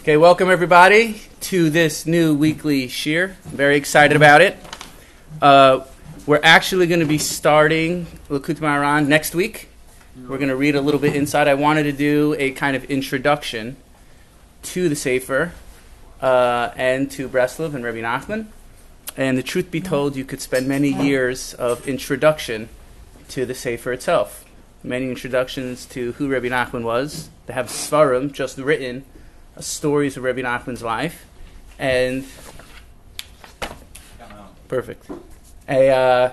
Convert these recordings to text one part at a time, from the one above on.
Okay, welcome everybody to this new weekly shiur. Very excited about it. Uh, we're actually going to be starting Likutei Moharan next week. We're going to read a little bit inside. I wanted to do a kind of introduction to the Sefer uh, and to Breslov and Rabbi Nachman. And the truth be told, you could spend many years of introduction to the Sefer itself. Many introductions to who Rabbi Nachman was. They have Svarim just written stories of Rabbi Nachman's life, and perfect. A, uh,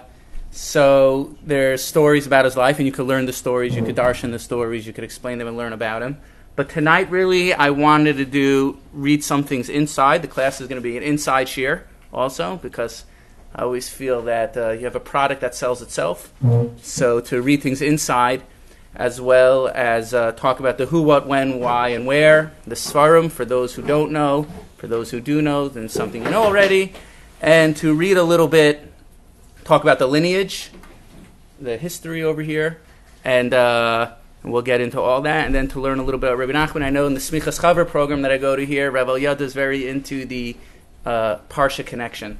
so there's stories about his life, and you could learn the stories, you could darshan the stories, you could explain them and learn about him. But tonight, really, I wanted to do read some things inside. The class is going to be an inside shiur also because I always feel that uh, you have a product that sells itself. So to read things inside as well as uh, talk about the who, what, when, why, and where, the Svarim for those who don't know, for those who do know, then something you know already, and to read a little bit, talk about the lineage, the history over here, and, uh, we'll get into all that, and then to learn a little bit about Rabbi Nachman. I know in the Smichas Chaver program that I go to here, Rabbi Yada is very into the uh, Parsha connection.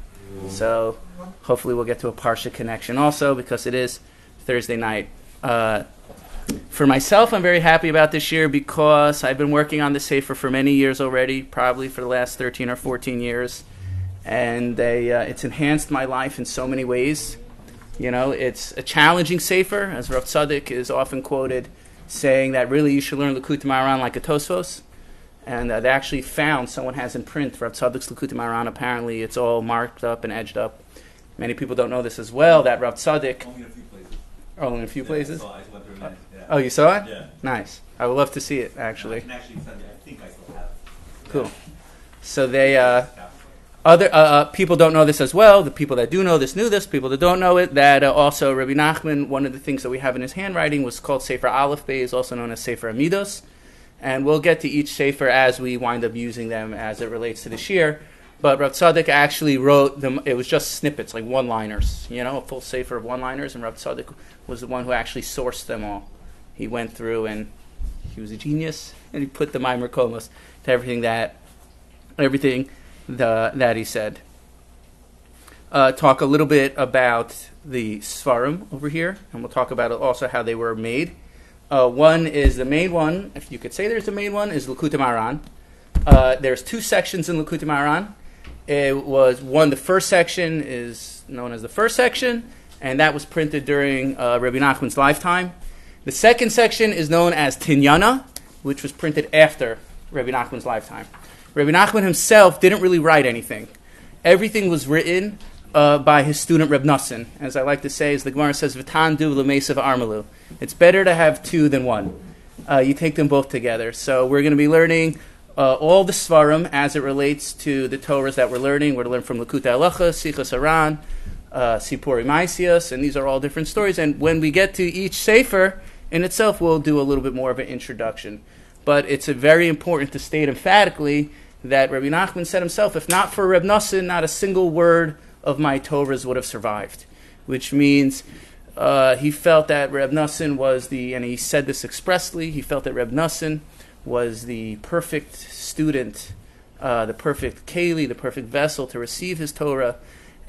So hopefully we'll get to a Parsha connection also because it is Thursday night. Uh, for myself, I'm very happy about this year because I've been working on the sefer for many years already, probably for the last 13 or 14 years. And they, uh, it's enhanced my life in so many ways. You know, it's a challenging sefer, as Rav Tzadok is often quoted saying that really you should learn Likutei Moharan like a Tosfos. And uh, they actually found someone has in print Rav Tzadok's Likutei Moharan. Apparently, it's all marked up and edged up. Many people don't know this as well. That Rav Tzadok, Only in a few places. oh, in a few Yeah, places. So I went through it. Yeah. Oh, you saw it? Yeah. Nice. I would love to see it I actually. can actually send you. I think I still have. it. Cool. So they uh, other uh, uh, people don't know this as well. The people that do know this knew this. People that don't know it, that uh, also Rabbi Nachman. One of the things that we have in his handwriting was called Sefer Aleph Beis, also known as Sefer Amidos. And we'll get to each sefer as we wind up using them as it relates to the shir. But Rav Tzadok actually wrote them. It was just snippets, like one-liners. You know, a full sefer of one-liners, and Rav Tzadok was the one who actually sourced them all. He went through and he was a genius, and he put the Maimer Komos to everything that everything the, that he said. Uh, talk a little bit about the Svarim over here, and we'll talk about also how they were made. Uh, one is the main one, if you could say there's the main one, is Likutei Moharan. Uh, there's two sections in Likutei Moharan. It was one, the first section is known as the first section, and that was printed during uh, Rabbi Nachman's lifetime. The second section is known as Tinyana, which was printed after Rabbi Nachman's lifetime. Rabbi Nachman himself didn't really write anything. Everything was written uh, by his student Reb Nassin. As I like to say, as the Gemara says, "V'tan du l'mesav armalu." It's better to have two than one. Uh, you take them both together. So we're going to be learning uh, all the svarim as it relates to the Torahs that we're learning. We're to learn from Likutei Halacha, Sichas Aran, uh, Sipori Maisias, and these are all different stories. And when we get to each sefer in itself, we'll do a little bit more of an introduction. But it's very important to state emphatically that Rabbi Nachman said himself, if not for Reb Nassin, not a single word of my Torahs would have survived. Which means uh, he felt that Reb Nassin was the, and he said this expressly, he felt that Reb Nassin was the perfect student, uh, the perfect keli, the perfect vessel to receive his Torah.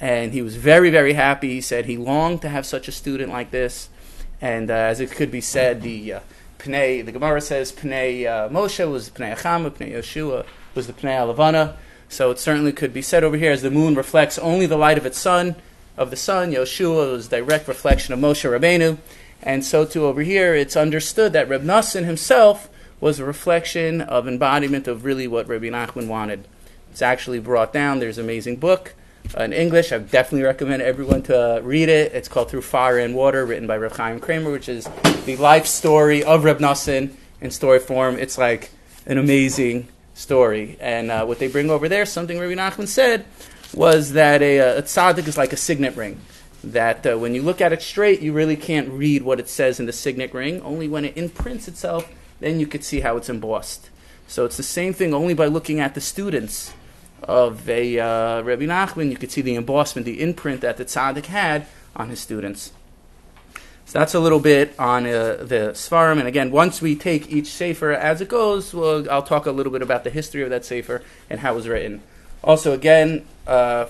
And he was very, very happy. He said he longed to have such a student like this. And uh, as it could be said, the uh, Pnei, the Gemara says Pnei uh, Moshe was Pnei Achama, Pnei Yeshua was the Pnei Alavana. So it certainly could be said over here as the moon reflects only the light of its sun, of the sun. Yeshua was direct reflection of Moshe Rabbeinu. And so too over here, it's understood that Reb Nassim himself was a reflection of embodiment of really what Rabbi Nachman wanted. It's actually brought down. There's an amazing book in English. I definitely recommend everyone to uh, read it. It's called Through Fire and Water, written by Reb Chaim Kramer, which is the life story of Reb Nassim in story form. It's like an amazing story. And uh, what they bring over there, something Rabbi Nachman said, was that a, a tzaddik is like a signet ring. That uh, when you look at it straight, you really can't read what it says in the signet ring. Only when it imprints itself, then you could see how it's embossed. So it's the same thing. Only by looking at the students of a uh, Rabbi Nachman, you could see the embossment, the imprint that the tzaddik had on his students. So that's a little bit on uh, the Svarim. And again, once we take each Sefer as it goes, we'll, I'll talk a little bit about the history of that Sefer and how it was written. Also, again, uh,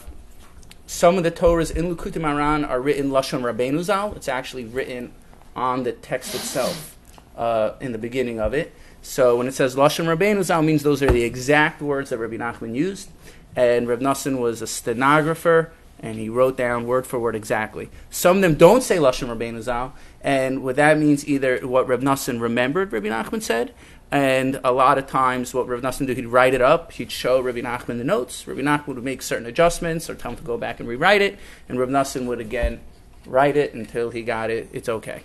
some of the Torahs in Likutei Moharan are written Lashon Rabbeinu Zal. It's actually written on the text itself uh, in the beginning of it. So when it says Lashon Rabbeinu Zal, means those are the exact words that Rabbi Nachman used. And Reb Nassan was a stenographer, and he wrote down word for word exactly. Some of them don't say Lashon Rabbeinu Zal, and what that means either what Reb Nassan remembered Rabbi Nachman said, and a lot of times what Rabbi Nassan do, he'd write it up, he'd show Rabbi Nachman the notes, Rabbi Nachman would make certain adjustments or tell him to go back and rewrite it, and Rabbi Nassan would again write it until he got it, it's okay.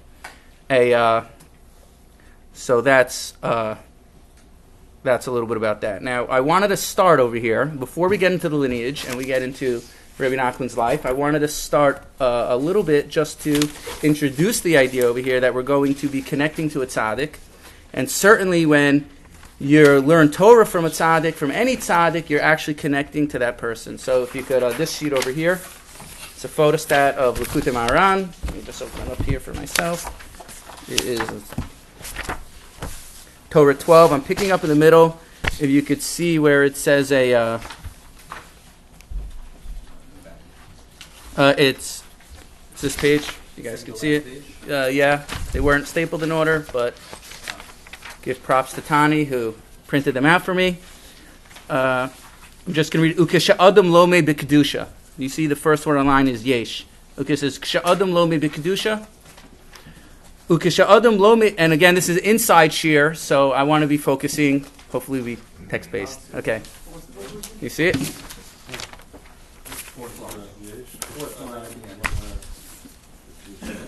A, uh, so that's uh, that's a little bit about that. Now, I wanted to start over here before we get into the lineage and we get into Rabbi Nachman's life. I wanted to start uh, a little bit just to introduce the idea over here that we're going to be connecting to a tzaddik, and certainly when you learn Torah from a tzaddik, from any tzaddik, you're actually connecting to that person. So if you could, uh, this sheet over here, it's a photostat of Likutei Moharan. Let me just open it up here for myself. It is Torah 12. I'm picking up in the middle. If you could see where it says a, uh, uh, it's, it's this page. You guys can see it. Uh, yeah, they weren't stapled in order, but give props to Tani who printed them out for me. Uh, I'm just going to read Ukesha Adam Lome B'Kedusha. You see the first word online is Yesh. Okay, says Ksha Adam Lome B'Kedusha. Ukesha Adam Lome, and again, this is inside shiur, so I want to be focusing. Hopefully, we text based. Okay, you see it.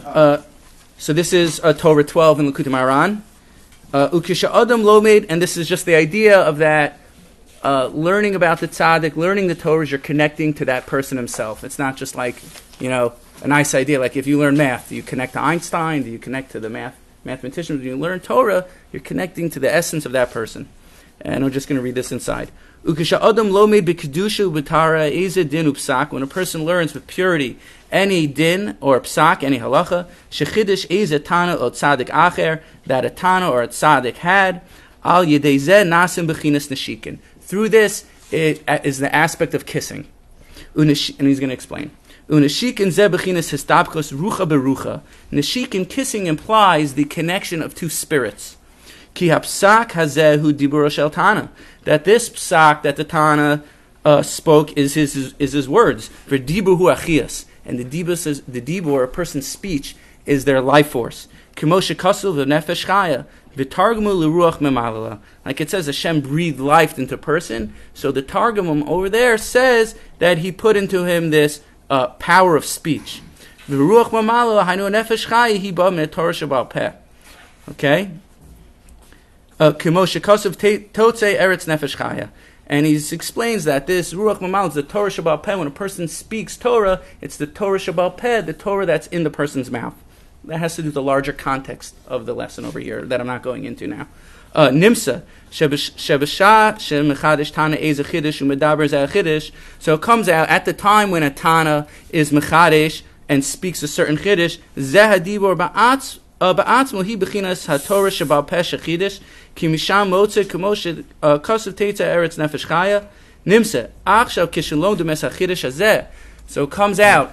Uh, so this is uh, Torah 12 in Likutei Moharan. Uh, Ukisha Adam Lomed, and this is just the idea of that uh, learning about the tzaddik, learning the Torah, you're connecting to that person himself. It's not just like, you know, a nice idea. Like if you learn math, do you connect to Einstein? Do you connect to the math mathematician? When you learn Torah, you're connecting to the essence of that person. And I'm just going to read this inside. Eze din upsak. When a person learns with purity any din or psak, any halacha, shechidish eze tana or tzadik acher, that a tana or a tzadik had, al yedezeh nasim b'chinas neshikin. Through this, it is the aspect of kissing. And he's going to explain. Uneshikin zeh b'chinas histabchos rucha berucha. Neshikin kissing implies the connection of two spirits. Ki hapsak hazehu shel tana. That this psak that the Tana uh, spoke is his, is, is his words. For dibur hu achias. And the dibur, is, the dibur, a person's speech, is their life force. Kimoshe kasul v'nefesh chaya. V'targumu l'ruach memalala. Like it says, Hashem breathed life into person. So the Targumum over there says that he put into him this uh, power of speech. Okay? Chaya. And he explains that this Ruach Mamal is the Torah Shebaal Peh. When a person speaks Torah, it's the Torah Shebaal Peh, the Torah that's in the person's mouth. That has to do with the larger context of the lesson over here that I'm not going into now Uh, Nimsa, Shebasha, Shemechadish Tana Eze Chiddish, Umedaber Chiddish. So it comes out at the time when a Tana is Mechadish and speaks a certain Chiddish, Zehadibor Ba'atz, Ba'atzmo Hi Bechinas HaTorah Shabbat Peh Shechidish, כי משם מוצא כמו שכסף תצא ארץ נפש חיה, נמצא. עכשיו כשלא דמס החידש הזה, so it comes out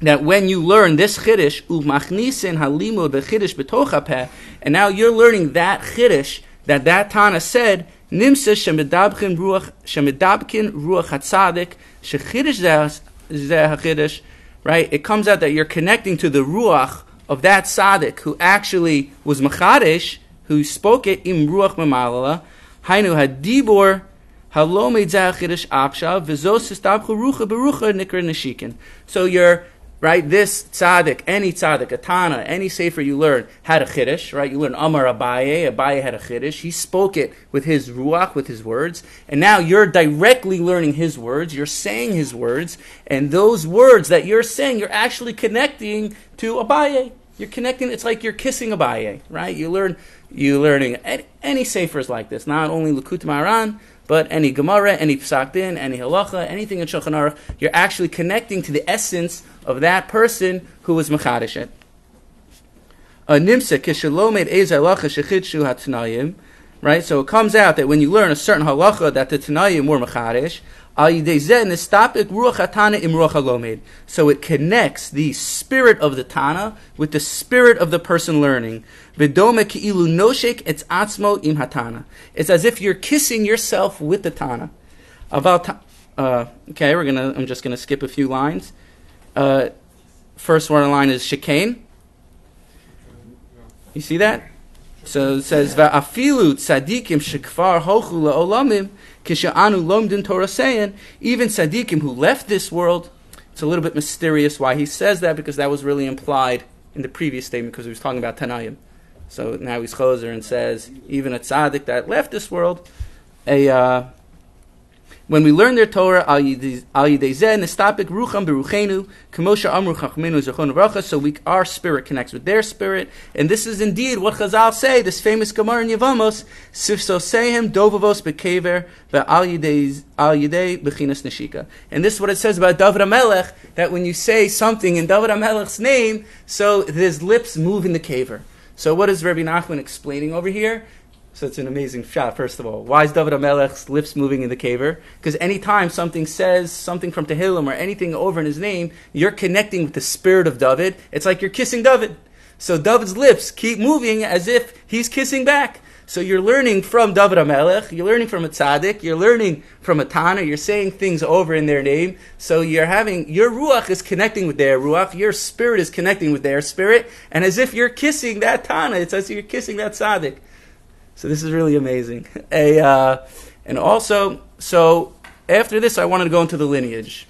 that when you learn this chiddush, umachnisin halimud bechiddush betoch hapeh, and now you're learning that chiddush that that Tana said, nimsa shemidabkin ruach shemidabkin ruach hatzadik shechiddush zeh right? It comes out that you're connecting to the ruach of that tzaddik who actually was machadesh, who spoke it im ruach mamalala, hainu hadibor halomid zachidish akshav v'zos istabchu rucha berucha nikra neshikin. So you're right. This tzaddik, any tzaddik, a tana, any sefer you learn had a chiddush, right? You learn Amar Abaye, Abaye had a chiddush. He spoke it with his ruach, with his words, and now you're directly learning his words. You're saying his words, and those words that you're saying, you're actually connecting to Abaye. You're connecting. It's like you're kissing Abaye, right? You learn You're learning any, sefers like this, not only Likut Maran, but any Gemara, any Psak Din, any Halacha, anything in Shulchan Aruch, you're actually connecting to the essence of that person who was Machadish it. a nimsa kishalomed ez halacha shechidshu hatnayim. Right, so it comes out that when you learn a certain halacha that the Tanayim were macharish, so it connects the spirit of the Tana with the spirit of the person learning. It's as if you're kissing yourself with the Tana. About uh, okay, we're gonna. I'm just gonna skip a few lines. Uh, first one line is chicane. You see that? So it says va'afilu tzadikim shekfar hochu la'olamim kisha'anu lomdin Torah saying even tzadikim who left this world. It's a little bit mysterious why he says that because that was really implied in the previous statement because he was talking about Tanayim. So now he's closer and says even a tzaddik that left this world, a uh, when we learn their Torah, al yidezeh nestapik rucham beruchenu, kamosha amru so we, our spirit connects with their spirit. And this is indeed what Chazal say, this famous Gemara in Yevamos, sifso sehem dovavos bekever, ve'al yidei bechinas neshika. And this is what it says about David HaMelech, that when you say something in David HaMelech's name, so his lips move in the kever. So what is Rabbi Nachman explaining over here? So it's an amazing shot, first of all. Why is David HaMelech's lips moving in the kever? Because anytime something says something from Tehillim or anything over in his name, you're connecting with the spirit of David. It's like you're kissing David. So David's lips keep moving as if he's kissing back. So you're learning from David HaMelech, you're learning from a tzaddik, you're learning from a Tana, you're saying things over in their name. So you're having, your Ruach is connecting with their Ruach, your spirit is connecting with their spirit, and as if you're kissing that Tana, it's as if you're kissing that tzaddik. So this is really amazing. A, uh, and also, so after this, I wanted to go into the lineage.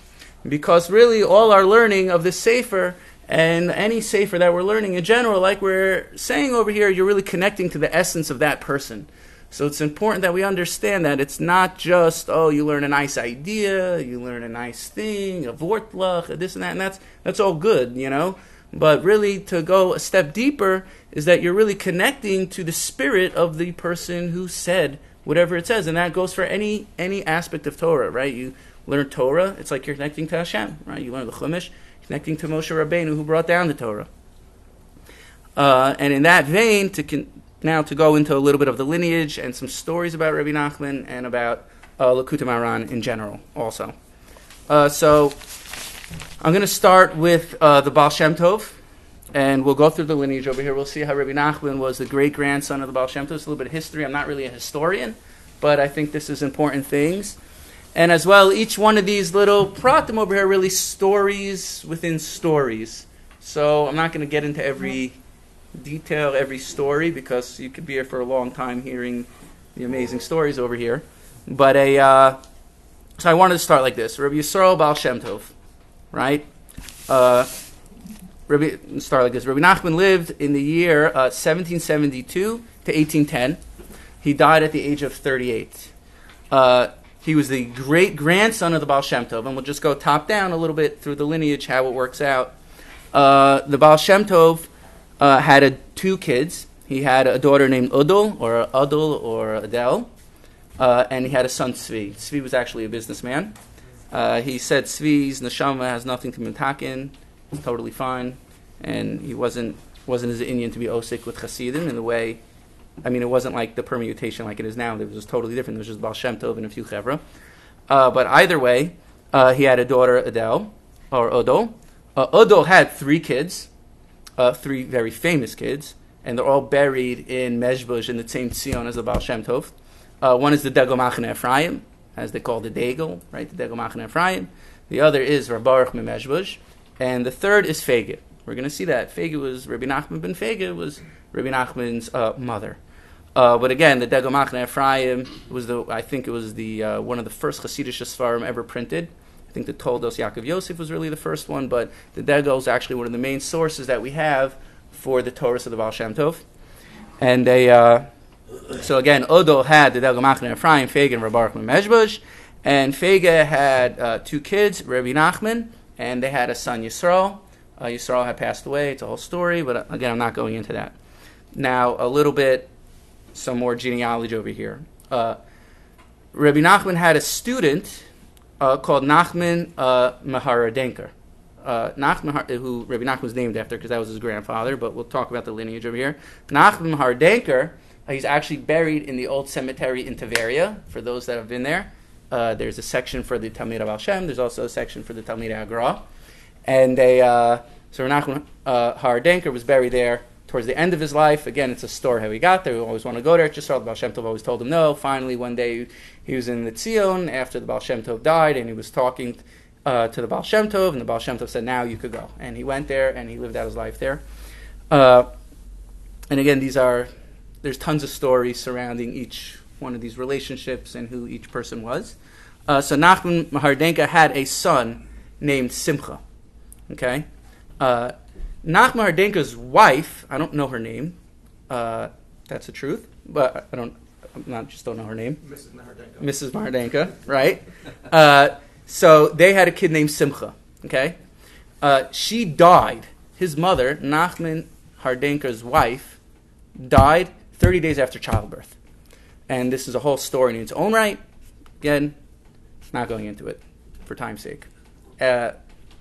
Because really, all our learning of this Sefer and any Sefer that we're learning in general, like we're saying over here, you're really connecting to the essence of that person. So it's important that we understand that it's not just, oh, you learn a nice idea, you learn a nice thing, a vortlach, this and that, and that's, that's all good, you know? But really, to go a step deeper is that you're really connecting to the spirit of the person who said whatever it says, and that goes for any any aspect of Torah, right? You learn Torah, it's like you're connecting to Hashem, right? You learn the Chumash, connecting to Moshe Rabbeinu, who brought down the Torah. Uh, and in that vein, to con- now to go into a little bit of the lineage and some stories about Rabbi Nachman and about uh, Likutei Moharan in general, also. Uh, so I'm going to start with uh, the Baal Shem Tov, and we'll go through the lineage over here. We'll see how Rabbi Nachman was the great grandson of the Baal Shem Tov. It's a little bit of history. I'm not really a historian, but I think this is important things. And as well, each one of these little pratim over here really stories within stories. So I'm not going to get into every detail, every story, because you could be here for a long time hearing the amazing stories over here. But a, uh, so I wanted to start like this: Rabbi Yisrael Baal Shem Tov right? Uh, Rabbi, start like this. Rabbi Nachman lived in the year uh, 1772 to 1810. He died at the age of 38. Uh, he was the great grandson of the Baal Shem Tov, and we'll just go top down a little bit through the lineage, how it works out. Uh, the Baal Shem Tov uh, had a, two kids. He had a daughter named Udal, or Adul, or Adele, uh, and he had a son, Tzvi. Tzvi was actually a businessman. Uh, he said Tzvi's neshama has nothing to mitakin. It's totally fine, and he wasn't wasn't his Indian to be osik with Hasidim in the way. I mean, it wasn't like the permutation like it is now. It was just totally different. It was just Baal Shem Tov and a few chevra. Uh, but either way, uh, he had a daughter Adele or Odo. Uh, Odo had three kids, uh, three very famous kids, and they're all buried in Mezbush in the same Tzion as the Baal Shem Tov. Uh, one is the Degel Machane Ephraim, as they call the Degel, right? The Degel Machane Ephraim. The other is Rabaruch Mimeshbush. And the third is Fege. We're going to see that. Fege was, Rabbi Nachman ben Fege was Rabbi Nachman's uh, mother. Uh, but again, the Degel Machane Ephraim was the, I think it was the, uh, one of the first Hasidic Sfarim ever printed. I think the Toldos Yaakov Yosef was really the first one, but the Degel is actually one of the main sources that we have for the Torah of the Baal Shem Tov. And they, uh, so again, Odo had the Degel Machane Ephraim, Fege, and Rabarach Mejbush, and Fege had uh, two kids, Rabbi Nachman, and they had a son, Yisrael. Uh, Yisrael had passed away. It's a whole story, but uh, again, I'm not going into that. Now, a little bit, some more genealogy over here. Uh, Rabbi Nachman had a student uh, called Nachman uh, Maharadenker. uh, Nachman, who Rabbi Nachman was named after because that was his grandfather, but we'll talk about the lineage over here. Nachman Hardenker, uh, he's actually buried in the old cemetery in Tveria. For those that have been there, uh, there's a section for the Talmid of Al Shem. There's also a section for the Talmid Agra, and they uh, so uh, was buried there towards the end of his life. Again, it's a story how he got there. We always want to go there. Just the Baal Shem Tov always told him no. Finally, one day he was in the Tzion after the Baal Shem Tov died, and he was talking uh, to the Baal Shem Tov, and the Baal Shem Tov said, "Now you could go." And he went there, and he lived out his life there. Uh, and again, these are there's tons of stories surrounding each one of these relationships and who each person was. Uh, so Nachman Mahardenka had a son named Simcha. Okay, uh, Nachman Hardenka's wife, I don't know her name. Uh, that's the truth, but I don't. I'm not just don't know her name. Mrs. Nahardenko. Mrs. Mardenka, right? Uh, so they had a kid named Simcha. Okay, uh, she died. His mother, Nachman Hardenka's wife, died 30 days after childbirth, and this is a whole story in its own right. Again, not going into it for time's sake. Uh,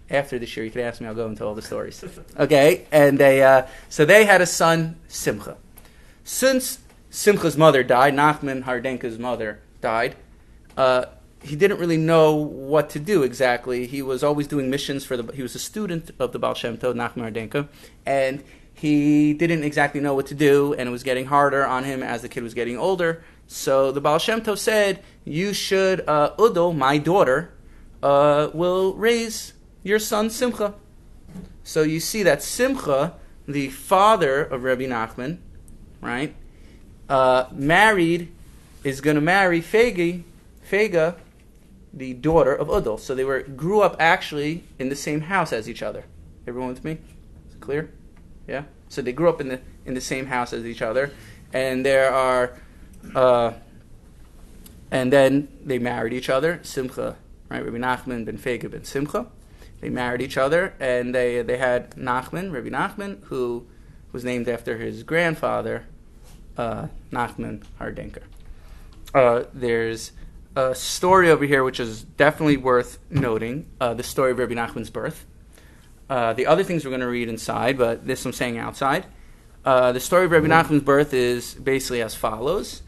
after this year, you can ask me. I'll go into all the stories. Okay, and they uh, so they had a son, Simcha. Since Simcha's mother died, Nachman Hardenka's mother died. Uh, he didn't really know what to do exactly. He was always doing missions for the. He was a student of the Baal Shem Tov, Nachman Hardenka, and he didn't exactly know what to do, and it was getting harder on him as the kid was getting older. So the Baal Shem Tov said, "You should, uh, Udo, my daughter, uh, will raise your son Simcha." So you see that Simcha, the father of Rabbi Nachman, right, uh, married, is going to marry Fegi, Fega, the daughter of Udal. So they were grew up actually in the same house as each other. Everyone with me? Is it clear? Yeah. So they grew up in the in the same house as each other, and there are, uh, and then they married each other. Simcha, right? Rabbi Nachman ben Fega ben Simcha. They married each other, and they they had Nachman, Rabbi Nachman, who was named after his grandfather, uh, Nachman Hardenker. Uh, there's a story over here which is definitely worth noting uh, the story of Rabbi Nachman's birth. Uh, the other things we're going to read inside, but this I'm saying outside. Uh, the story of Rabbi Nachman's birth is basically as follows.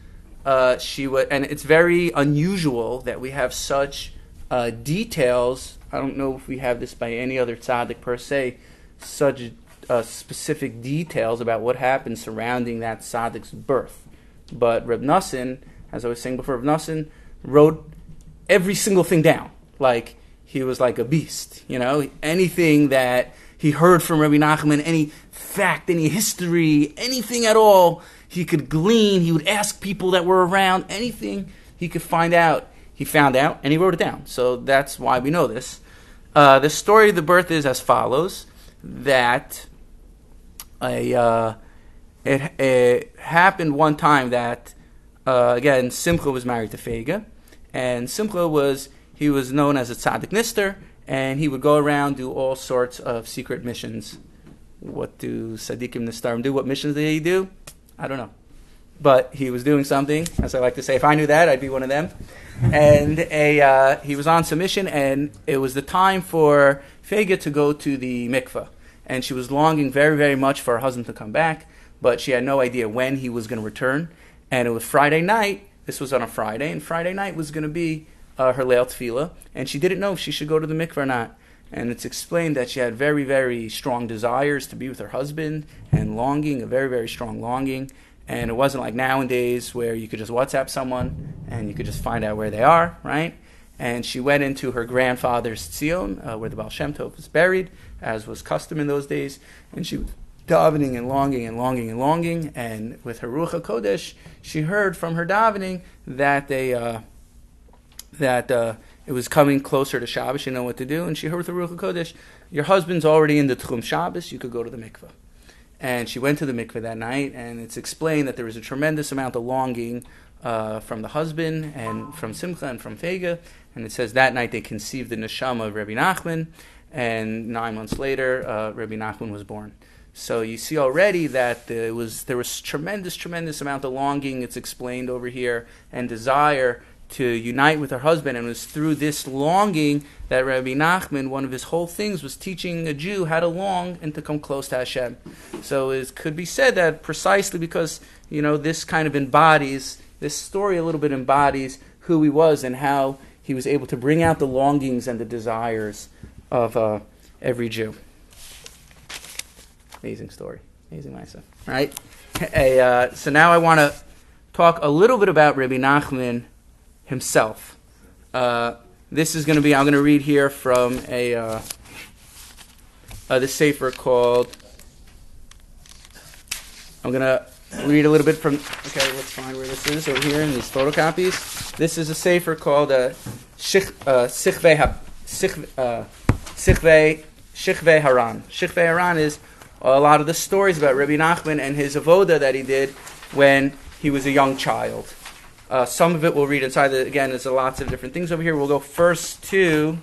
Uh, she wa- and it's very unusual that we have such uh, details. I don't know if we have this by any other tzaddik per se, such uh, specific details about what happened surrounding that tzaddik's birth. But Reb Nassin, as I was saying before, Reb Nassin wrote every single thing down. Like he was like a beast, you know. Anything that he heard from Rabbi Nachman, any fact, any history, anything at all, he could glean. He would ask people that were around, anything he could find out. He found out and he wrote it down. So that's why we know this. Uh, the story of the birth is as follows: that a uh, it, it happened one time that uh, again Simcha was married to Fega, and Simcha was he was known as a tzaddik nister, and he would go around do all sorts of secret missions. What do tzaddikim nistarim do? What missions did he do? I don't know, but he was doing something. As I like to say, if I knew that, I'd be one of them. and a uh, he was on submission, and it was the time for Fega to go to the mikveh, and she was longing very, very much for her husband to come back, but she had no idea when he was going to return. And it was Friday night. This was on a Friday, and Friday night was going to be uh, her Leil Tevilah, and she didn't know if she should go to the mikveh or not. And it's explained that she had very, very strong desires to be with her husband and longing, a very, very strong longing. And it wasn't like nowadays where you could just WhatsApp someone and you could just find out where they are, right? And she went into her grandfather's Tzion, uh, where the Baal Shem Tov was buried, as was custom in those days. And she was davening and longing and longing and longing. And with her Ruach HaKodesh, she heard from her davening that they, uh, that uh, it was coming closer to Shabbos. She didn't know what to do. And she heard the Ruach HaKodesh, your husband's already in the Tchum Shabbos, you could go to the mikveh. And she went to the mikveh that night, and it's explained that there was a tremendous amount of longing uh, from the husband and from Simcha and from Fega. And it says that night they conceived the neshama of Rabbi Nachman, and nine months later, uh, Rabbi Nachman was born. So you see already that there was there was tremendous, tremendous amount of longing. It's explained over here and desire to unite with her husband, and it was through this longing that Rabbi Nachman, one of his whole things was teaching a Jew how to long and to come close to Hashem. So it could be said that precisely because you know this kind of embodies this story a little bit embodies who he was and how he was able to bring out the longings and the desires of uh, every Jew. Amazing story, amazing Misa, right? A, uh, so now I want to talk a little bit about Rabbi Nachman himself. Uh, this is going to be, I'm going to read here from a uh, uh, the sefer called. I'm going to read a little bit from. Okay, let's find where this is over here in these photocopies. This is a sefer called uh, Sichve uh, Sichve Shichve Haran. Shichve Haran is a lot of the stories about Rabbi Nachman and his avoda that he did when he was a young child. Uh, some of it we'll read inside. The, again, there's lots of different things over here. We'll go first to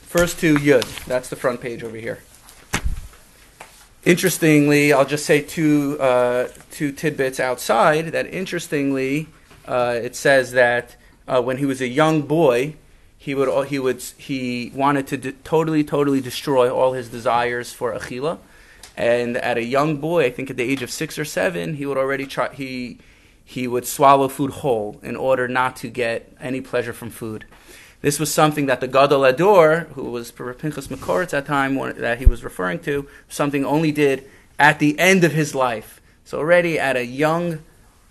first to Yud. That's the front page over here. Interestingly, I'll just say two uh, two tidbits outside. That interestingly, uh, it says that uh, when he was a young boy, he would he would he wanted to de- totally totally destroy all his desires for achila, and at a young boy, I think at the age of six or seven, he would already try he he would swallow food whole in order not to get any pleasure from food. This was something that the Gadol Ador, who was Pinchas Makor at that time, that he was referring to, something only did at the end of his life. So already at a young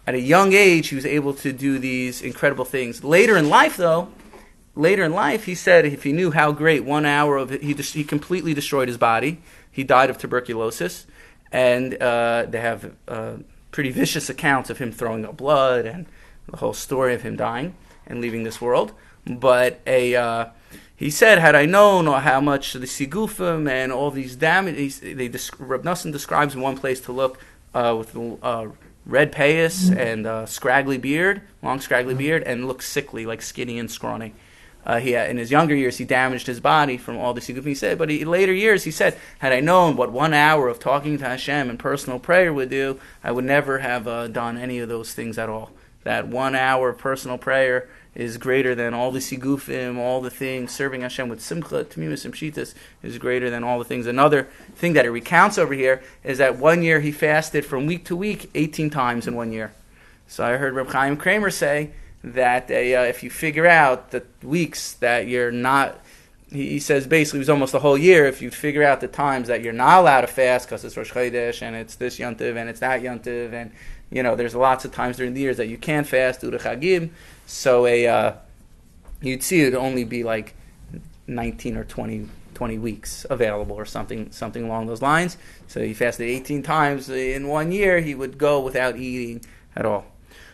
at a young age, he was able to do these incredible things. Later in life, though, later in life, he said if he knew how great one hour of it, he, he completely destroyed his body. He died of tuberculosis, and uh, they have uh, pretty vicious accounts of him throwing up blood and the whole story of him dying and leaving this world. But a uh, he said, had I known how much the sigufim and all these damage, they Reb Nosson describes in one place to look uh, with uh, red payas and uh, scraggly beard, long scraggly beard, and look sickly, like skinny and scrawny. Uh, he had, in his younger years, he damaged his body from all the sigufim. He said, but he, in later years, he said, had I known what one hour of talking to Hashem and personal prayer would do, I would never have uh, done any of those things at all. That one hour of personal prayer is greater than all the sigufim, all the things. Serving Hashem with simcha, tamimus, and is greater than all the things. Another thing that it recounts over here is that one year he fasted from week to week 18 times in one year. So I heard Reb Chaim Kramer say that uh, if you figure out the weeks that you're not, he, says basically it was almost the whole year. If you figure out the times that you're not allowed to fast because it's Rosh Chodesh and it's this yontiv and it's that yontiv and you know there's lots of times during the years that you can't fast due to chagim. So a uh, you'd see it only be like 19 or 20 20 weeks available or something something along those lines. So he fasted 18 times in one year. He would go without eating at all.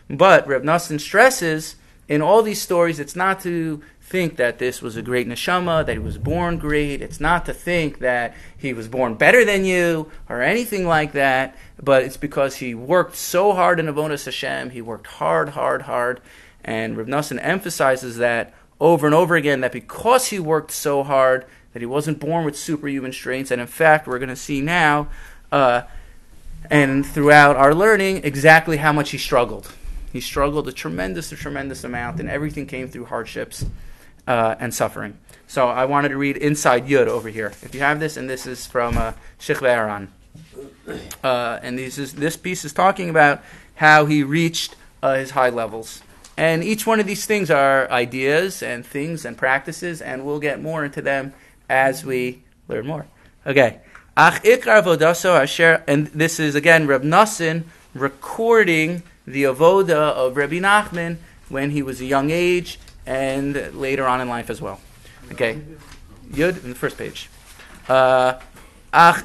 But Reb Nosson stresses in all these stories, it's not to think that this was a great neshama, that he was born great. It's not to think that he was born better than you or anything like that. But it's because he worked so hard in Avodas Hashem. He worked hard, hard, hard. And Reb Nosson emphasizes that over and over again that because he worked so hard, that he wasn't born with superhuman strengths. And in fact, we're going to see now, uh, and throughout our learning, exactly how much he struggled. He struggled a tremendous, a tremendous amount, and everything came through hardships uh, and suffering. So I wanted to read inside Yud over here. If you have this, and this is from uh, Sheikh Uh, and this, is, this piece is talking about how he reached uh, his high levels. And each one of these things are ideas and things and practices, and we'll get more into them as we learn more. Okay. And this is again Reb Nosson recording the avoda of Rabbi Nachman when he was a young age and later on in life as well. Okay, Yud in the first page. Uh, ach,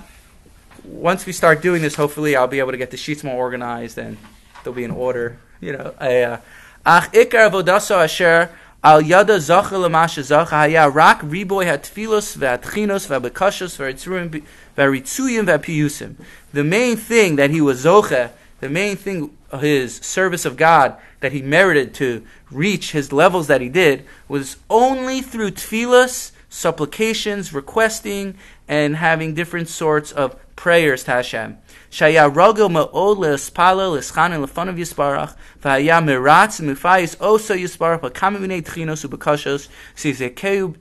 once we start doing this, hopefully I'll be able to get the sheets more organized and they'll be in order. You know, uh, ach ikar avodaso asher al yada zacha l'masha zacha haya rak riboy hatfilos v'atchinos v'abekashos v'ritzuyim v'piyusim. The main thing that he was zocha, the main thing his service of God that he merited to reach his levels that he did was only through tefillas, supplications, requesting, and having different sorts of prayers to Hashem. Shaya rogel ma'od le'espala le'schanen le'fonav Yisparach v'haya miratz mufayis oso Yisparach v'kama minei tchinos u'bekashos sheyizakeu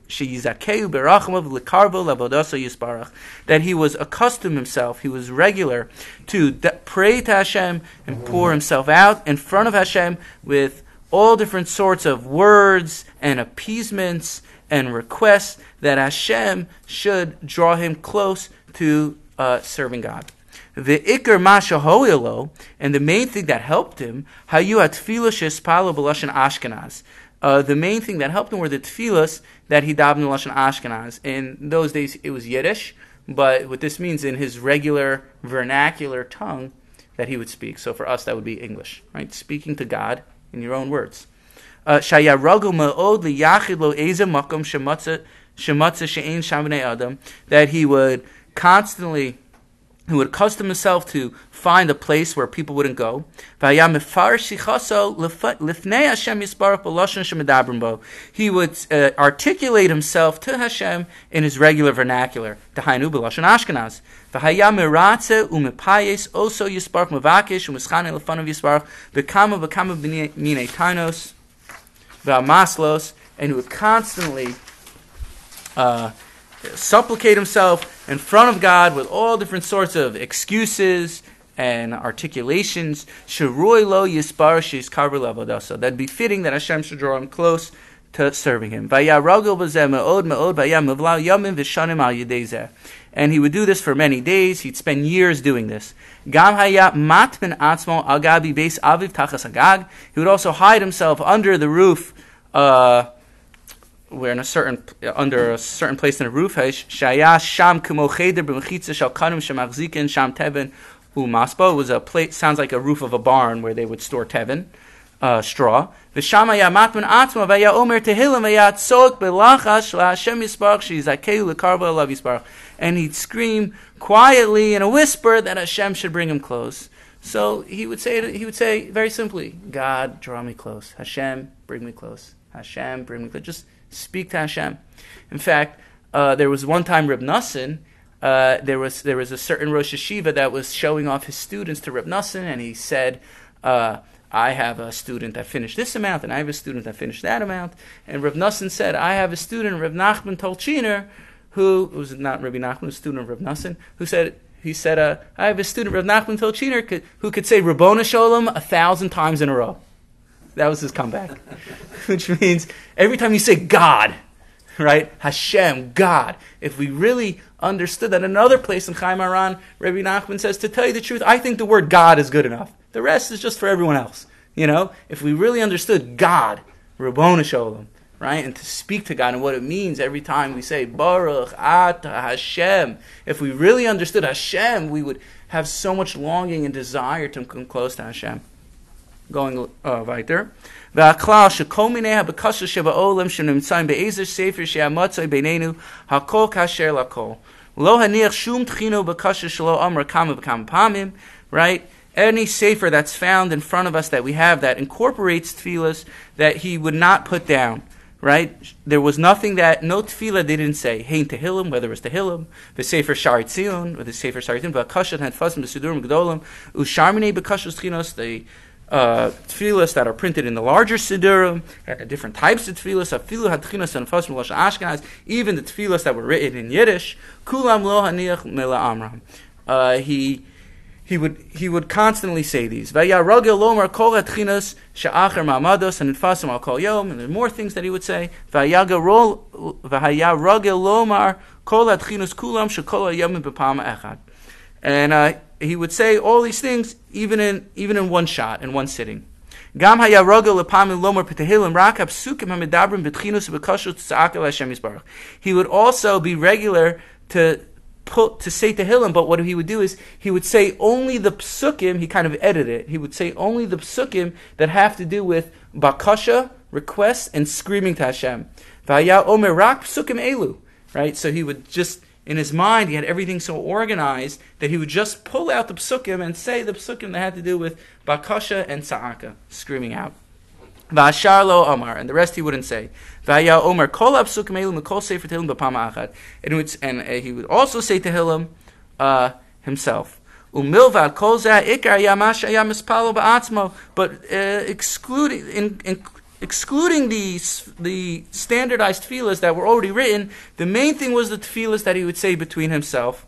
berachamav le'karvo le'vodoso Yisparach that he was accustomed himself, he was regular to pray to Hashem and pour himself out in front of Hashem with all different sorts of words and appeasements and requests that Hashem should draw him close to uh, serving God. The ikar Mashahoyelo, and the main thing that helped him, hayu atfilah shespalo b'lashon Ashkenaz. Uh, the main thing that helped him were the tefillas that he davened in lashon Ashkenaz. In those days, it was Yiddish, but what this means in his regular vernacular tongue that he would speak. So for us, that would be English, right? Speaking to God in your own words. Uh, that he would constantly who would accustom himself to find a place where people wouldn't go. He would uh, articulate himself to Hashem in his regular vernacular. Ashkenaz. also mevakish u'mischane lefanov yisparch bekama bekama b'nei v'amaslos and he would constantly uh, supplicate himself in front of God with all different sorts of excuses and articulations. Sharoi lo yispar sheis That'd be fitting that Hashem should draw him close to serving him. And he would do this for many days. He'd spend years doing this. He would also hide himself under the roof uh, we're in a certain under a certain place in a roof. It was a plate. sounds like a roof of a barn where they would store tevin. Uh, straw. V'shama ya matman atzma v'ya omer tehilim v'ya tzok b'lachas sh'Hashem yisparach she'izakeu l'karva alav yisparach. And he'd scream quietly in a whisper that Hashem should bring him close. So he would say he would say very simply, God, draw me close. Hashem, bring me close. Hashem, bring me close. Just Speak to Hashem. In fact, uh, there was one time Reb Nassin, uh, there was there was a certain Rosh Yeshiva that was showing off his students to Reb Nassin, and he said, uh, "I have a student that finished this amount, and I have a student that finished that amount." And Reb Nassin said, "I have a student, Reb Nachman Tolchiner, who was not Rabbi Nachman, a student of Reb Nassin, who said." He said, uh, "I have a student, Reb Nachman Tolchiner, who could say Rabbona Sholem a thousand times in a row." That was his comeback, which means every time you say God, right? Hashem, God. If we really understood that, another place in Chaim Aran, Rabbi Nachman says, to tell you the truth, I think the word God is good enough. The rest is just for everyone else. You know, if we really understood God, Rabbona Sholem, right? And to speak to God and what it means every time we say Baruch Ata Hashem. If we really understood Hashem, we would have so much longing and desire to come close to Hashem going uh, weiter. והכלל שכל מיני הבקשות שבעולם שנמצאים באיזה ספר שהמצוי בינינו, הכל כאשר לכל. לא הניח שום תחינו בקשה שלא אמר כמה וכמה פעמים, right? Any sefer that's found in front of us that we have that incorporates tefillas that he would not put down, right? There was nothing that, no tefillah they didn't say. Hein tehillim, whether it was tehillim, the sefer Shaarei Tzion, or the sefer Shaarei Tzion, had fasim b'sudurim g'dolim, usharmine b'kashas chinos, the uh, that are printed in the larger siddurim, uh, different types of tefillas, afilu hatchinas and fasim l'shan Ashkenaz, even the tefillas that were written in Yiddish, kulam mela amram. Uh, he he would he would constantly say these. Lomar and more things that he would say. Lomar kulam. And uh, he would say all these things even in even in one shot, in one sitting. Gam lomer He would also be regular to to say Tehillim, but what he would do is he would say only the psukim. He kind of edited it. He would say only the psukim that have to do with bakasha, requests, and screaming to Hashem. Vaya omer rak psukim elu. Right. So he would just in his mind, he had everything so organized that he would just pull out the psukim and say the psukim that had to do with bakasha and sa'aka, screaming out. Vashar Omar, and the rest he wouldn't say. Vaya Omar kol apsukim mikol sefer tehillim b'pama achad. And, uh, he would also say Tehillim uh, himself. Umilvad kol zeh ikar yamash mispalo ba'atzmo. But uh, excluding in, in, excluding the the standardized tefillahs that were already written, the main thing was the tefillahs that he would say between himself.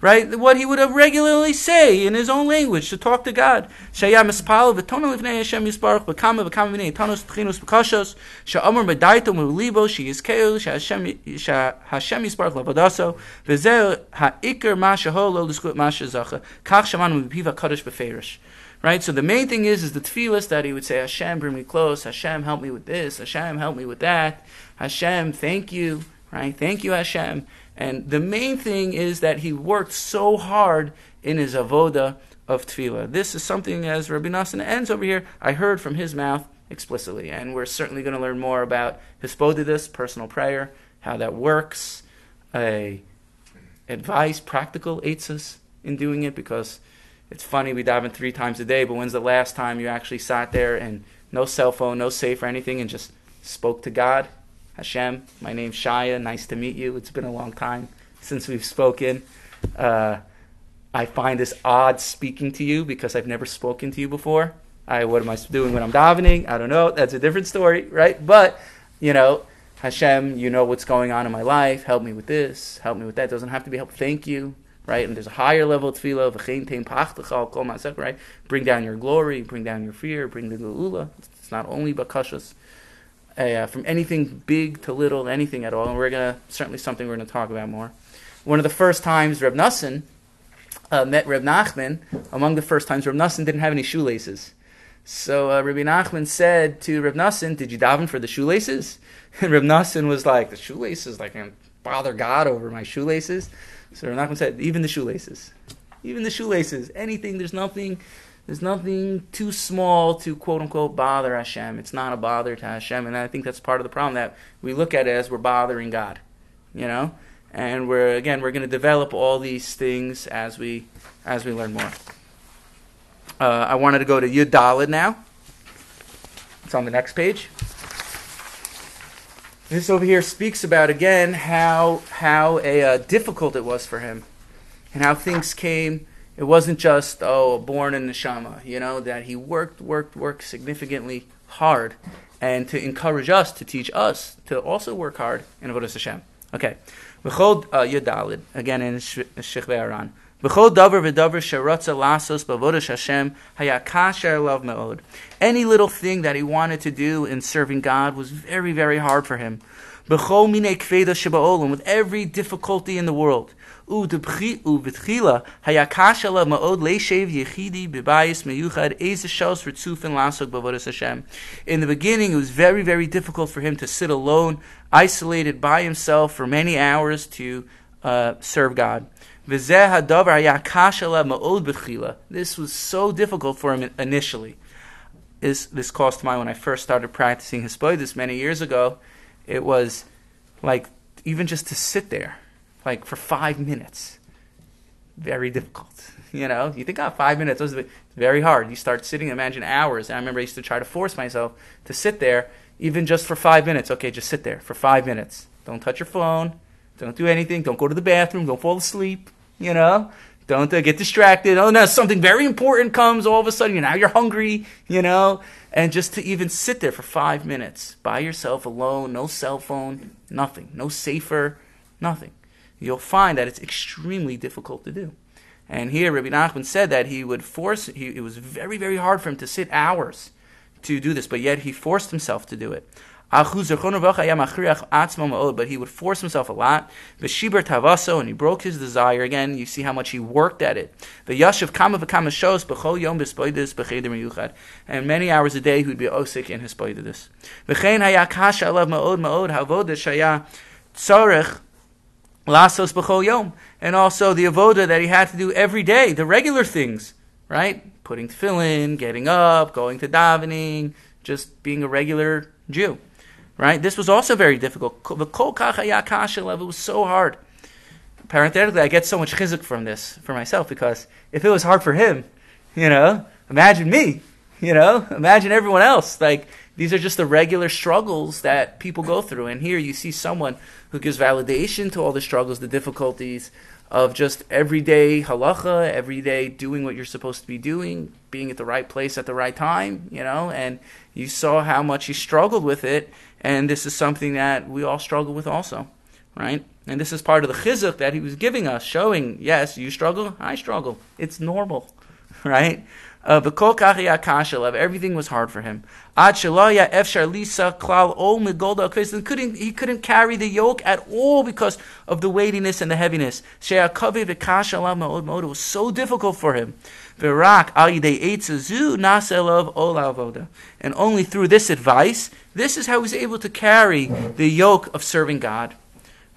Right? What he would have regularly say in his own language to talk to God. Shaya mispal v'tonu lefnei Hashem yispar v'kama v'kama v'nei tanos tchinos v'kashos sha'amar medaito m'libo she'yizkeu sha'Hashem sha'Hashem yispar lavadaso v'zeh ha'ikar ma lo l'skut ma kach shamanu v'piva kadosh b'ferish. Right? So the main thing is is the tefillas that he would say, Hashem, bring me close. Hashem, help me with this. Hashem, help me with that. Hashem, thank you. Right? Thank you, Hashem. And the main thing is that he worked so hard in his avoda of tefillah. This is something, as Rabbi Nassan ends over here, I heard from his mouth explicitly. And we're certainly going to learn more about hisbodedus, personal prayer, how that works, a advice, practical eitzes in doing it, because it's funny we daven three times a day, but when's the last time you actually sat there and no cell phone, no sefer anything, and just spoke to God? Hashem, my name's Shaya. Nice to meet you. It's been a long time since we've spoken. Uh, I find this odd speaking to you because I've never spoken to you before. I what am I doing when I'm davening? I don't know. That's a different story, right? But you know, Hashem, you know what's going on in my life. Help me with this. Help me with that. Doesn't have to be help. Thank you, right? And there's a higher level of tefillah. Right? Bring down your glory. Bring down your fear. Bring the geula. It's not only bakashas. Uh, from anything big to little, anything at all, and we're gonna certainly something we're gonna talk about more. One of the first times Reb Nassan uh, met Reb Nachman, among the first times Reb Nassan didn't have any shoelaces. So uh, Rabbi Nachman said to Reb Nassan, "Did you daven for the shoelaces?" And Reb Nassan was like, "The shoelaces, like, I bother God over my shoelaces." So Reb Nachman said, "Even the shoelaces, even the shoelaces, anything. There's nothing, there's nothing too small to quote unquote bother Hashem. It's not a bother to Hashem, and I think that's part of the problem that we look at it as we're bothering God, you know." And we're again, we're going to develop all these things as we as we learn more. Uh, I wanted to go to Yud Dalid now. It's on the next page. This over here speaks about again how how a, uh, difficult it was for him, and how things came. It wasn't just oh born in neshama, you know that he worked worked worked significantly hard, and to encourage us to teach us to also work hard in avodas Hashem. Okay, v'chol uh, Yud Dalid again in love me'od. Any little thing that he wanted to do in serving God was very, very hard for him. With every difficulty in the world. In the beginning, it was very, very difficult for him to sit alone, isolated by himself for many hours to uh, serve God. This was so difficult for him initially. This, this caused to mind when I first started practicing Hisbodis many years ago. It was like even just to sit there, like for five minutes, very difficult. You know, you think, oh, five minutes, those are very hard. You start sitting, imagine hours. And I remember I used to try to force myself to sit there, even just for five minutes. Okay, just sit there for five minutes. Don't touch your phone. Don't do anything. Don't go to the bathroom. Don't fall asleep. You know, don't uh, get distracted. Oh no, something very important comes. All of a sudden, you now you're hungry. You know, and just to even sit there for five minutes by yourself, alone, no cell phone, nothing, no sefer, nothing. You'll find that it's extremely difficult to do. And here, Rabbi Nachman said that he would force. He, it was very, very hard for him to sit hours to do this, but yet he forced himself to do it. But he would force himself a lot. And he broke his desire again. You see how much he worked at it. The kama yom. And many hours a day he would be osik in his tzorech lasos b'chol yom. And also the avoda that he had to do every day, the regular things, right? Putting tefillin, getting up, going to davening, just being a regular Jew right? This was also very difficult. The kol kasha level was so hard. Parenthetically, I get so much chizuk from this for myself because if it was hard for him, You know, imagine me. You know, imagine everyone else. Like these are just the regular struggles that people go through. And here you see someone who gives validation to all the struggles, the difficulties of just everyday halacha, everyday doing what you're supposed to be doing, being at the right place at the right time, you know, and you saw how much he struggled with it, and this is something that we all struggle with also, right? And this is part of the chizuk that he was giving us, showing, yes, you struggle, I struggle. It's normal, right? Uh, everything was hard for him. Couldn't, he couldn't carry the yoke at all because of the weightiness and the heaviness. It was so difficult for him. And only through this advice, this is how he was able to carry the yoke of serving God.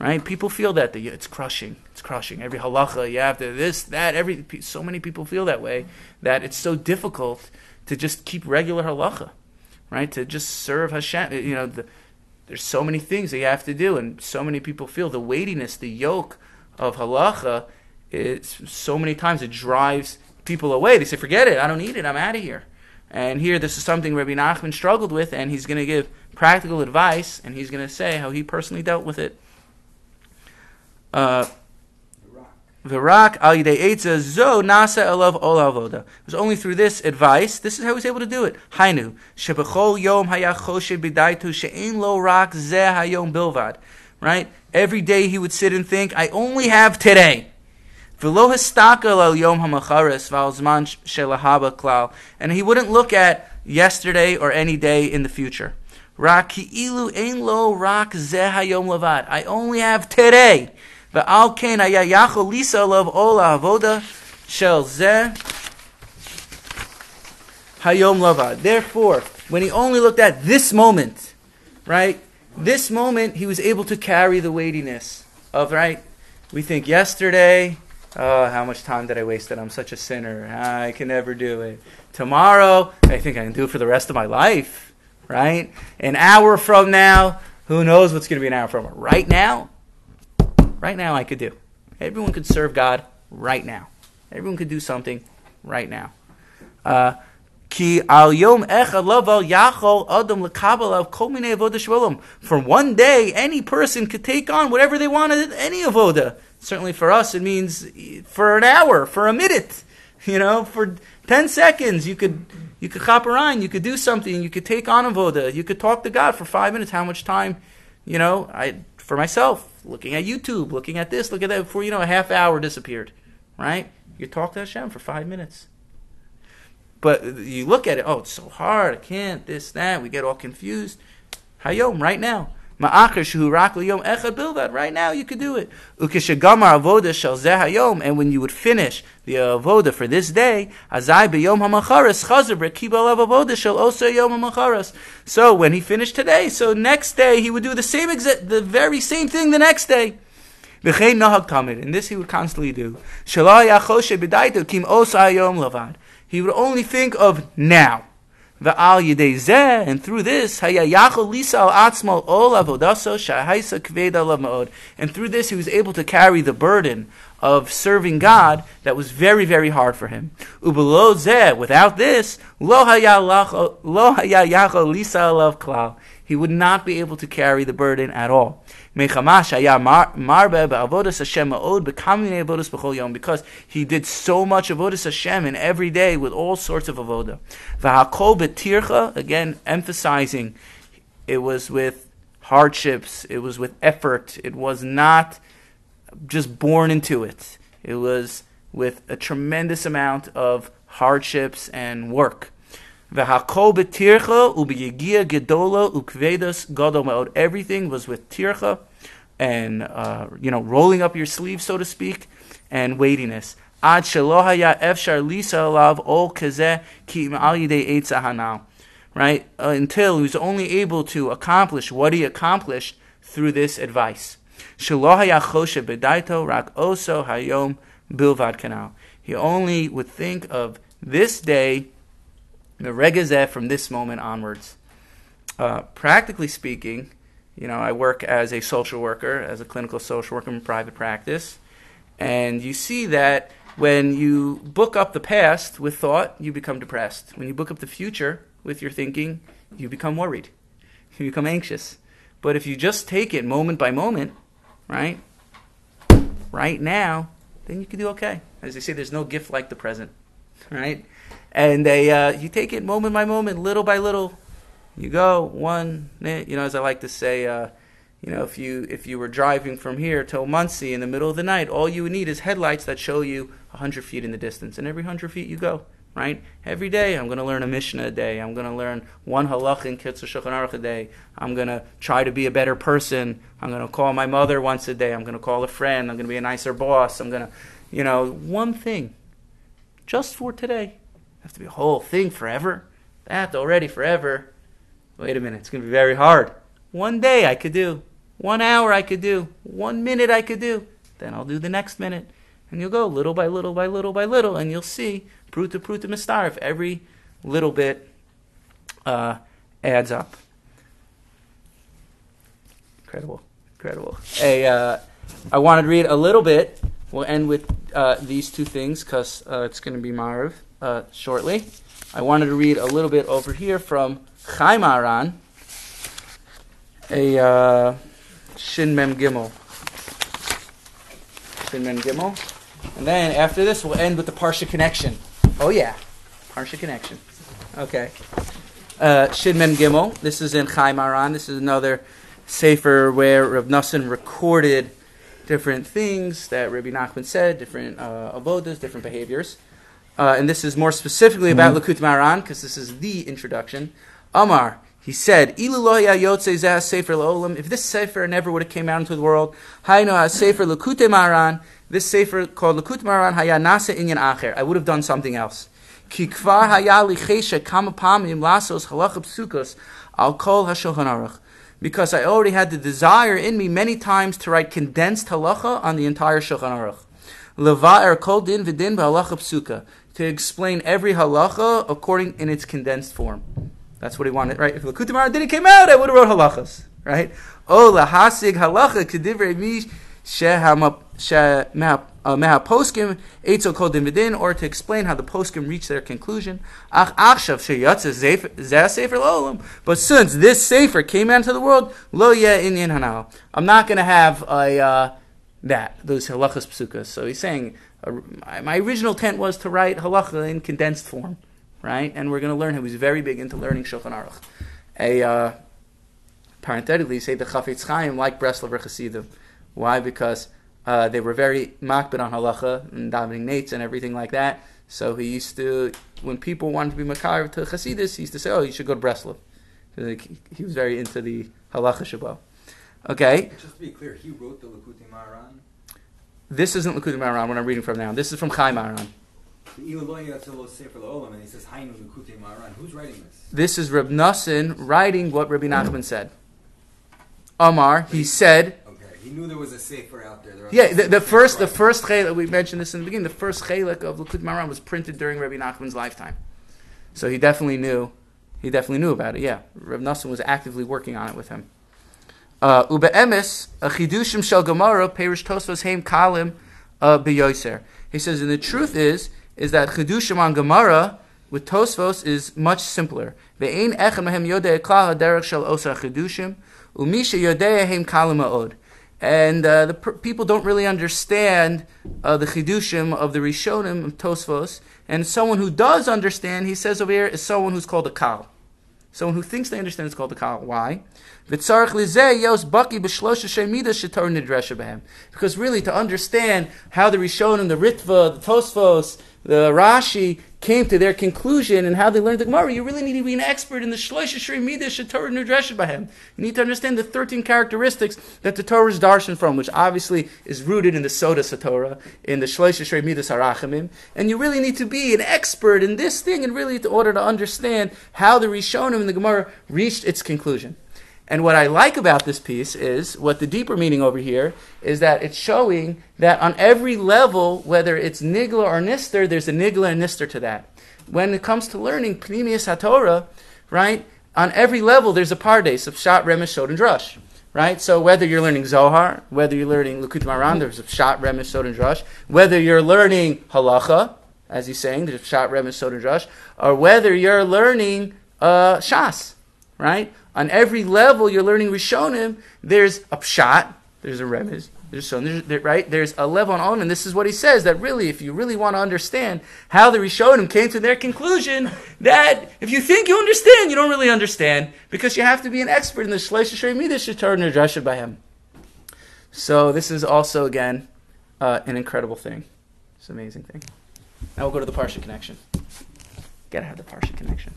Right? People feel that the, it's crushing. It's crushing. Every halacha, you have to this, that. Every so many people feel that way that it's so difficult to just keep regular halacha, right? To just serve Hashem. You know, the, there's so many things that you have to do, and so many people feel the weightiness, the yoke of halacha. It's so many times it drives people away. They say, "Forget it. I don't need it. I'm out of here." And here, this is something Rabbi Nachman struggled with, and he's going to give practical advice, and he's going to say how he personally dealt with it. Uh, V'rak al yidei etza zo nasa elav ol avoda. It was only through this advice, this is how he was able to do it. Hainu, shebechol yom hayachoshe bidaitu she'en lo rak zeh hayom bilvad. Right? Every day he would sit and think, I only have today. And he wouldn't look at yesterday or any day in the future. I only have today. Ve'al ken haya yachol lisa alav ol avoda shel zeh hayom lava. Therefore, when he only looked at this moment, right, this moment he was able to carry the weightiness of, right, we think yesterday, oh, how much time did I waste it? I'm such a sinner. I can never do it. Tomorrow, I think I can do it for the rest of my life, right? An hour from now, who knows what's going to be an hour from right now? Right now I could do. Everyone could serve God right now. Everyone could do something right now. Uh, Ki al yom For one day, any person could take on whatever they wanted, any avoda. Certainly for us, it means for an hour, for a minute, you know, for ten seconds, you could you could hop around, you could do something, you could take on avoda, you could talk to God for five minutes. How much time, you know? I for myself, looking at YouTube, looking at this, look at that. Before you know, a half hour disappeared, right? You talk to Hashem for five minutes. But you look at it, oh, it's so hard. I can't, this, that. We get all confused. Hayom, right now. Maakershurayom Echa bilvad, right now you could do it. Ukeshegamar avoda shel zehayom. And when you would finish the avoda for this day, So when he finished today, so next day he would do the same exact, the very same thing the next day. And this he would constantly do. Shalai achoshe b'daitu kim osa yom lavad. He would only think of now. And through this, lisa al kveda. And through this, he was able to carry the burden of serving God that was very, very hard for him. Without this, lo lisa. He would not be able to carry the burden at all. Because he did so much avodas Hashem in every day with all sorts of avoda. The Hakoba Tircha again, emphasizing it was with hardships, it was with effort, it was not just born into it. It was with a tremendous amount of hardships and work. Everything was with tircha and, uh, you know, rolling up your sleeve, so to speak, and weightiness. Ad shelohaya efshar lisa alav ol kazeh ki hanal. Right? Uh, until he was only able to accomplish what he accomplished through this advice. Shelohaya choshe bedaito rak oso hayom bilvad kanal. He only would think of this day the regazeh from this moment onwards. Uh, practically speaking, you know, I work as a social worker, as a clinical social worker in private practice, and you see that when you book up the past with thought, you become depressed. When you book up the future with your thinking, you become worried. You become anxious. But if you just take it moment by moment, right? Right now, then you can do okay. As they say, there's no gift like the present, right? And they, uh, you take it moment by moment, little by little. You go one, you know, as I like to say, uh, you know, if you if you were driving from here to Monsey in the middle of the night, all you would need is headlights that show you hundred feet in the distance, and every hundred feet you go. Right? Every day I'm going to learn a Mishnah a day. I'm going to learn one halach in Kitzur Shulchan Aruch a day. I'm going to try to be a better person. I'm going to call my mother once a day. I'm going to call a friend. I'm going to be a nicer boss. I'm going to, you know, one thing, just for today. Have to be a whole thing forever. That already forever. Wait a minute, it's going to be very hard. One day I could do. One hour I could do. One minute I could do. Then I'll do the next minute. And you'll go little by little by little by little, and you'll see pruta pruta mistarif. Every little bit uh, adds up. Incredible, incredible. A, uh, I wanted to read a little bit. We'll end with uh, these two things because uh, it's going to be Maariv uh, shortly. I wanted to read a little bit over here from Chayei Moharan, a uh, Shin Mem Gimel. Shin Mem Gimel. And then after this, we'll end with the Parsha connection. Oh, yeah. Parsha connection. Okay. Uh, Shin Mem Gimel. This is in Chayei Moharan. This is another Sefer where Rav Nassan recorded different things that Rabbi Nachman said, different uh, avodas, different behaviors. Uh, and this is more specifically about mm-hmm. Likutei Moharan, because this is the introduction. Amar, he said, If this sefer never would have came out into the world, sefer Likutei Moharan, this sefer called Likutei Moharan haya nasa inyan acher. I would have done something else. Ki kvar haya lichesha kama pamim lasos halacha psukos al kol hashulchan aruch. Because I already had the desire in me many times to write condensed halacha on the entire Shulchan Aruch. Leva'er kol din v'din b'halacha psuka to explain every halacha according in its condensed form. That's what he wanted, right? If the Kutamara didn't came out, I would have wrote halachas, right? Oh, lahasig halacha kedivrei mi meha poskim etzo kol dividin, or to explain how the poskim reach their conclusion. Ach achshav sheyatze zeh sefer lo'olam. But since this sefer came into the world, lo yeh inyan hanal. I'm not going to have a uh, that those halachas psukas. So he's saying my original intent was to write halacha in condensed form, right? And we're going to learn. He was very big into learning Shulchan Aruch. A uh, parenthetically, say the Chafetz Chaim like Breslover Chassidim. Why? Because uh, they were very makbid on halacha and davening nates and everything like that. So he used to, when people wanted to be makar to Chassidus, he used to say, "Oh, you should go to Breslov." He was very into the halacha shabbat. Okay. Just to be clear, he wrote the Likutei Moharan. This isn't Likutei Moharan, what I'm reading from now. This is from Chayei Moharan. Who's writing this? This is Reb Nassan writing what Rabbi Nachman said. Amar, he said. Okay, he knew there was a sefer out there. there yeah, the, the first, the first chelik we mentioned this in the beginning. The first chelik of Likutei Moharan was printed during Rabbi Nachman's lifetime, so he definitely knew. He definitely knew about it. Yeah, Reb Nassan was actively working on it with him. Uh, emes a chidushim shel Gemara perish tosfos heim kalim uh, beyoser. He says, and the truth is, is that chidushim on Gemara with Tosfos is much simpler. Ve'ein echem mehem yodei klal haderech shel osar chidushim umisha yodei heim kalim ma'od. And uh, the per- people don't really understand uh, the chidushim of the Rishonim of Tosfos. And someone who does understand, he says over here, is someone who's called a kal. Someone who thinks they understand is called a kal. Why? Because really, to understand how the Rishonim, the Ritva, the Tosfos, the Rashi came to their conclusion and how they learned the Gemara, you really need to be an expert in the Shloisha Shrei Midah Torah Nidresha Bahem. You need to understand the 13 characteristics that the Torah is darshan from, which obviously is rooted in the Soda Satorah, in the Shloisha Shrei Midah. And you really need to be an expert in this thing in really in order to understand how the Rishonim and the Gemara reached its conclusion. And what I like about this piece is what the deeper meaning over here is that it's showing that on every level, whether it's nigla or nister, there's a nigla and nister to that. When it comes to learning Pnimius HaTorah, right, on every level there's a pardes of Shat, Remesh, Shod, and Drush. right? So whether you're learning Zohar, whether you're learning Likutei Moharan, there's a shot, Remes, Sod, and Drush, whether you're learning Halacha, as he's saying, there's a shot, Remes, Sod, and Drush, or whether you're learning uh, Shas, right? On every level you're learning Rishonim, there's a pshat, there's a Remes, there's so right. There's a level on all, and this is what he says that really, if you really want to understand how the Rishonim came to their conclusion, that if you think you understand, you don't really understand because you have to be an expert in the Shleish Shrei Midas Shatar Nirdrasha by him. So this is also again uh, an incredible thing. It's an amazing thing. Now we'll go to the Parsha connection. Gotta have the Parsha connection.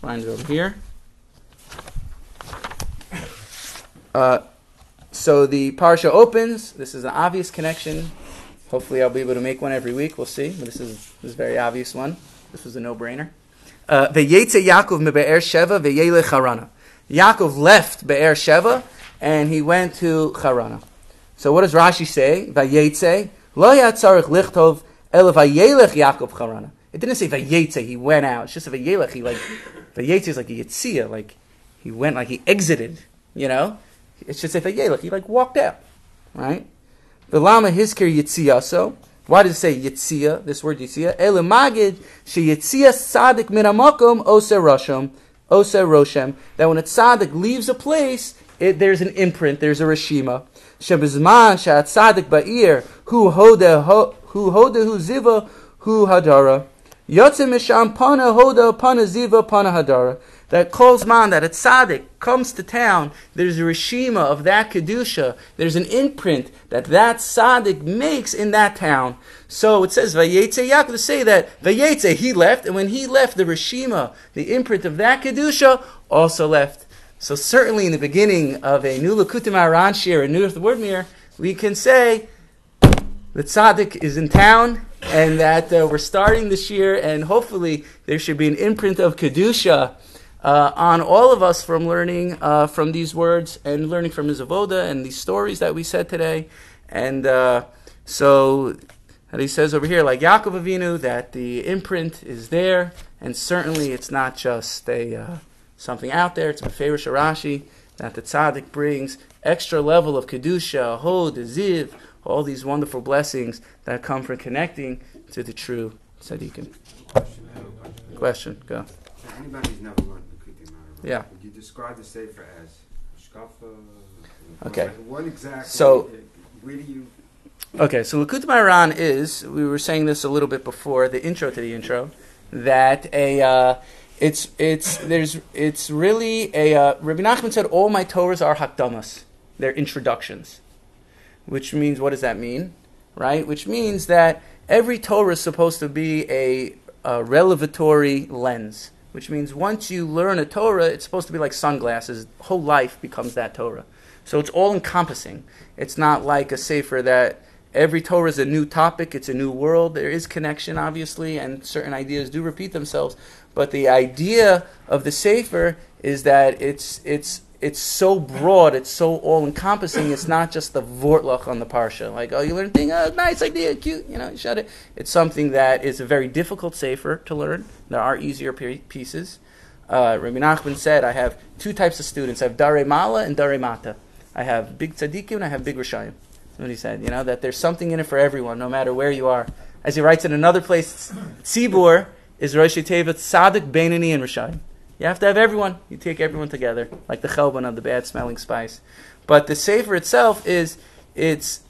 Find it over here. Uh, so the parsha opens. This is an obvious connection. Hopefully, I'll be able to make one every week. We'll see. But this is this is very obvious one. This was a no-brainer. Uh, Vayetze Yaakov me Be'er Sheva v'yele Charana. Yaakov left Be'er Sheva and he went to Charana. So what does Rashi say? Vayetze lo yatzarich lichtov el vayelech Yaakov Charana. It didn't say Vayetze. He went out. It's just a Vayelech. He like Vayetze is like a Yitzia. Like he went like he exited. You know. It should say Vayelech. He like walked out, right? The lama hiskir yitziyaso. Why does it say yitzia? This word yitzia. Elamagid she yitzia sadik min amakom ose rosham ose roshem. That when a tzaddik leaves a place, it, there's an imprint. There's a reshima. Shebizman shat tzaddik ba'ir hu hoda hu hoda hu ziva hu hadara. Pana hoda ziva hadara that calls man that a tzaddik comes to town, there's a reshima of that kedusha. There's an imprint that that tzaddik makes in that town. So it says vayetze Yaakov to say that vayetze he left, and when he left, the reshima, the imprint of that kedusha, also left. So certainly in the beginning of a new Likutei Moharan shiur, a new word mirror, we can say the tzaddik is in town and that uh, we're starting this year, and hopefully there should be an imprint of kedusha uh, on all of us from learning uh, from these words and learning from his avoda and these stories that we said today. And uh, so, and he says over here, like Yaakov Avinu, that the imprint is there, and certainly it's not just a uh, something out there. It's Beferish Rashi that the tzaddik brings extra level of kedusha, hod, ziv, all these wonderful blessings that come from connecting to the true tzaddikim. Question, go. Anybody who's never learned yeah. Would you describe the Sefer as shkafa? Okay. What exactly? So, where do you? Okay, so Likutei Moharan is we were saying this a little bit before the intro to the intro that a uh, it's it's there's it's really a uh, Rabbi Nachman said all my Torahs are hakdamas, they're introductions, which means what does that mean, right? Which means that every Torah is supposed to be a, a revelatory lens which means once you learn a Torah, it's supposed to be like sunglasses. Whole life becomes that Torah. So it's all encompassing. It's not like a Sefer that every Torah is a new topic, it's a new world. There is connection, obviously, and certain ideas do repeat themselves. But the idea of the Sefer is that it's, it's it's so broad, it's so all encompassing. It's not just the vortlach on the parsha, like oh, you learn a thing, oh, nice idea, cute, you know, you shut it. It's something that is a very difficult sefer to learn. There are easier pieces. Uh, Rabbi Nachman said, I have two types of students. I have dare mala and dare mata. I have big tzaddikim and I have big rishayim. He said. You know that there's something in it for everyone, no matter where you are. As he writes in another place, tzibur is Rosh Tevet Sadik, Beinani, and Rishayim. You have to have everyone. You take everyone together, like the chelban of the bad smelling spice. But the sefer itself is it's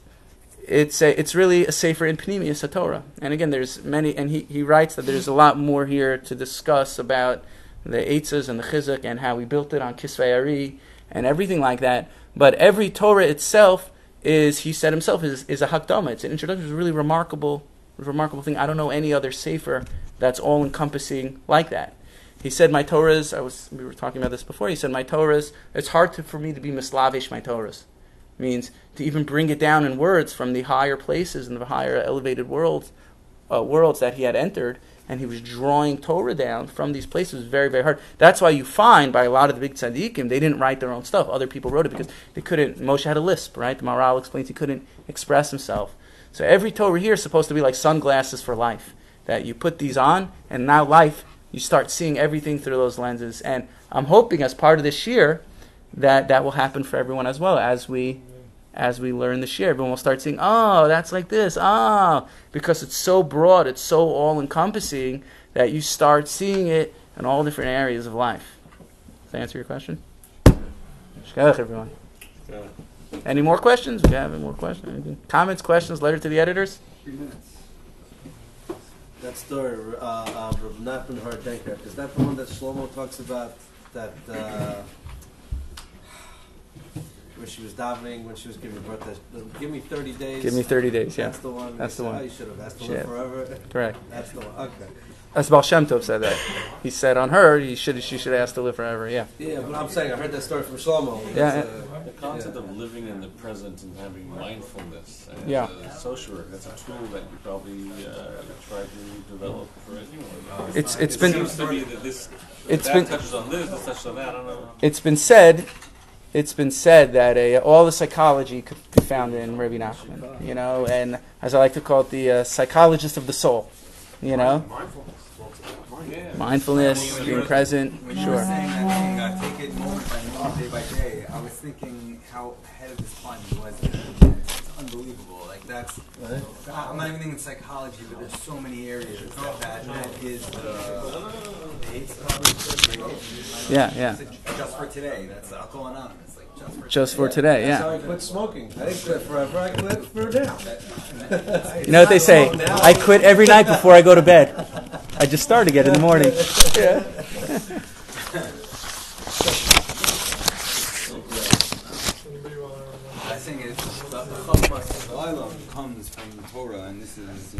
it's a, it's really a sefer in Pnimius Torah. And again, there's many, and he, he writes that there's a lot more here to discuss about the Eitzas and the Chizuk and how we built it on Kisvei Ari and everything like that. But every Torah itself is, he said himself, is, is a hakdama. It's an introduction. It's a really remarkable, remarkable thing. I don't know any other sefer that's all encompassing like that. He said, "My Torahs." I was. We were talking about this before. He said, "My Torahs. It's hard to, for me to be mislavish my Torahs. Means to even bring it down in words from the higher places and the higher elevated worlds, uh, worlds that he had entered, and he was drawing Torah down from these places. very, very hard. That's why you find by a lot of the big tzaddikim, they didn't write their own stuff. Other people wrote it because they couldn't. Moshe had a lisp, right? The Maharal explains he couldn't express himself. So every Torah here is supposed to be like sunglasses for life. That you put these on, and now life you start seeing everything through those lenses. And I'm hoping, as part of this year, that that will happen for everyone as well as we as we learn this year. Everyone will start seeing, oh, that's like this, ah, because it's so broad, it's so all encompassing that you start seeing it in all different areas of life. Does that answer your question? Shkach, everyone. Any more questions? We have any more questions? Comments, questions, letter to the editors? Three minutes. That story uh, of Rav Nachman Horodenker, is that the one that Shlomo talks about? That uh, where she was davening when she was giving birth. That, give me thirty days. Give me 30 days, yeah. That's the one. That's the one. Oh, you should have asked Shit. forever. Correct. That's the one. Okay. As Baal Shem Tov said that. He said on her, he should, she should ask to live forever. Yeah. Yeah, but I'm saying I heard that story from Shlomo. Yeah, That's, uh, The concept of living in the present and having mindfulness and Yeah. uh, social work, that's a tool that you probably uh, try to develop for anyone. It's it's it been seems to me that this it's that been touches on this, this touches on that. I don't know. it's been said it's been said that uh, all the psychology could be found in Rabbi Nachman, you know, and as I like to call it, the uh, psychologist of the soul, you know, Yeah. mindfulness, being present, When you were sure. saying that thing, uh, take it moment by moment, day by day, I was thinking how ahead of his time he was. It's unbelievable. Like that's. I'm not even thinking psychology, but there's so many areas that that, that is the. Yeah, yeah. Just for today. That's Alcohol Anonymous. Like just for Just for today, That's how yeah. I quit smoking. I didn't quit forever. I quit for now. You know what they say? I quit every night before I go to bed. I just start again in the morning. Yeah. I think it's the, the Chachmas Olam comes from the Torah, and this is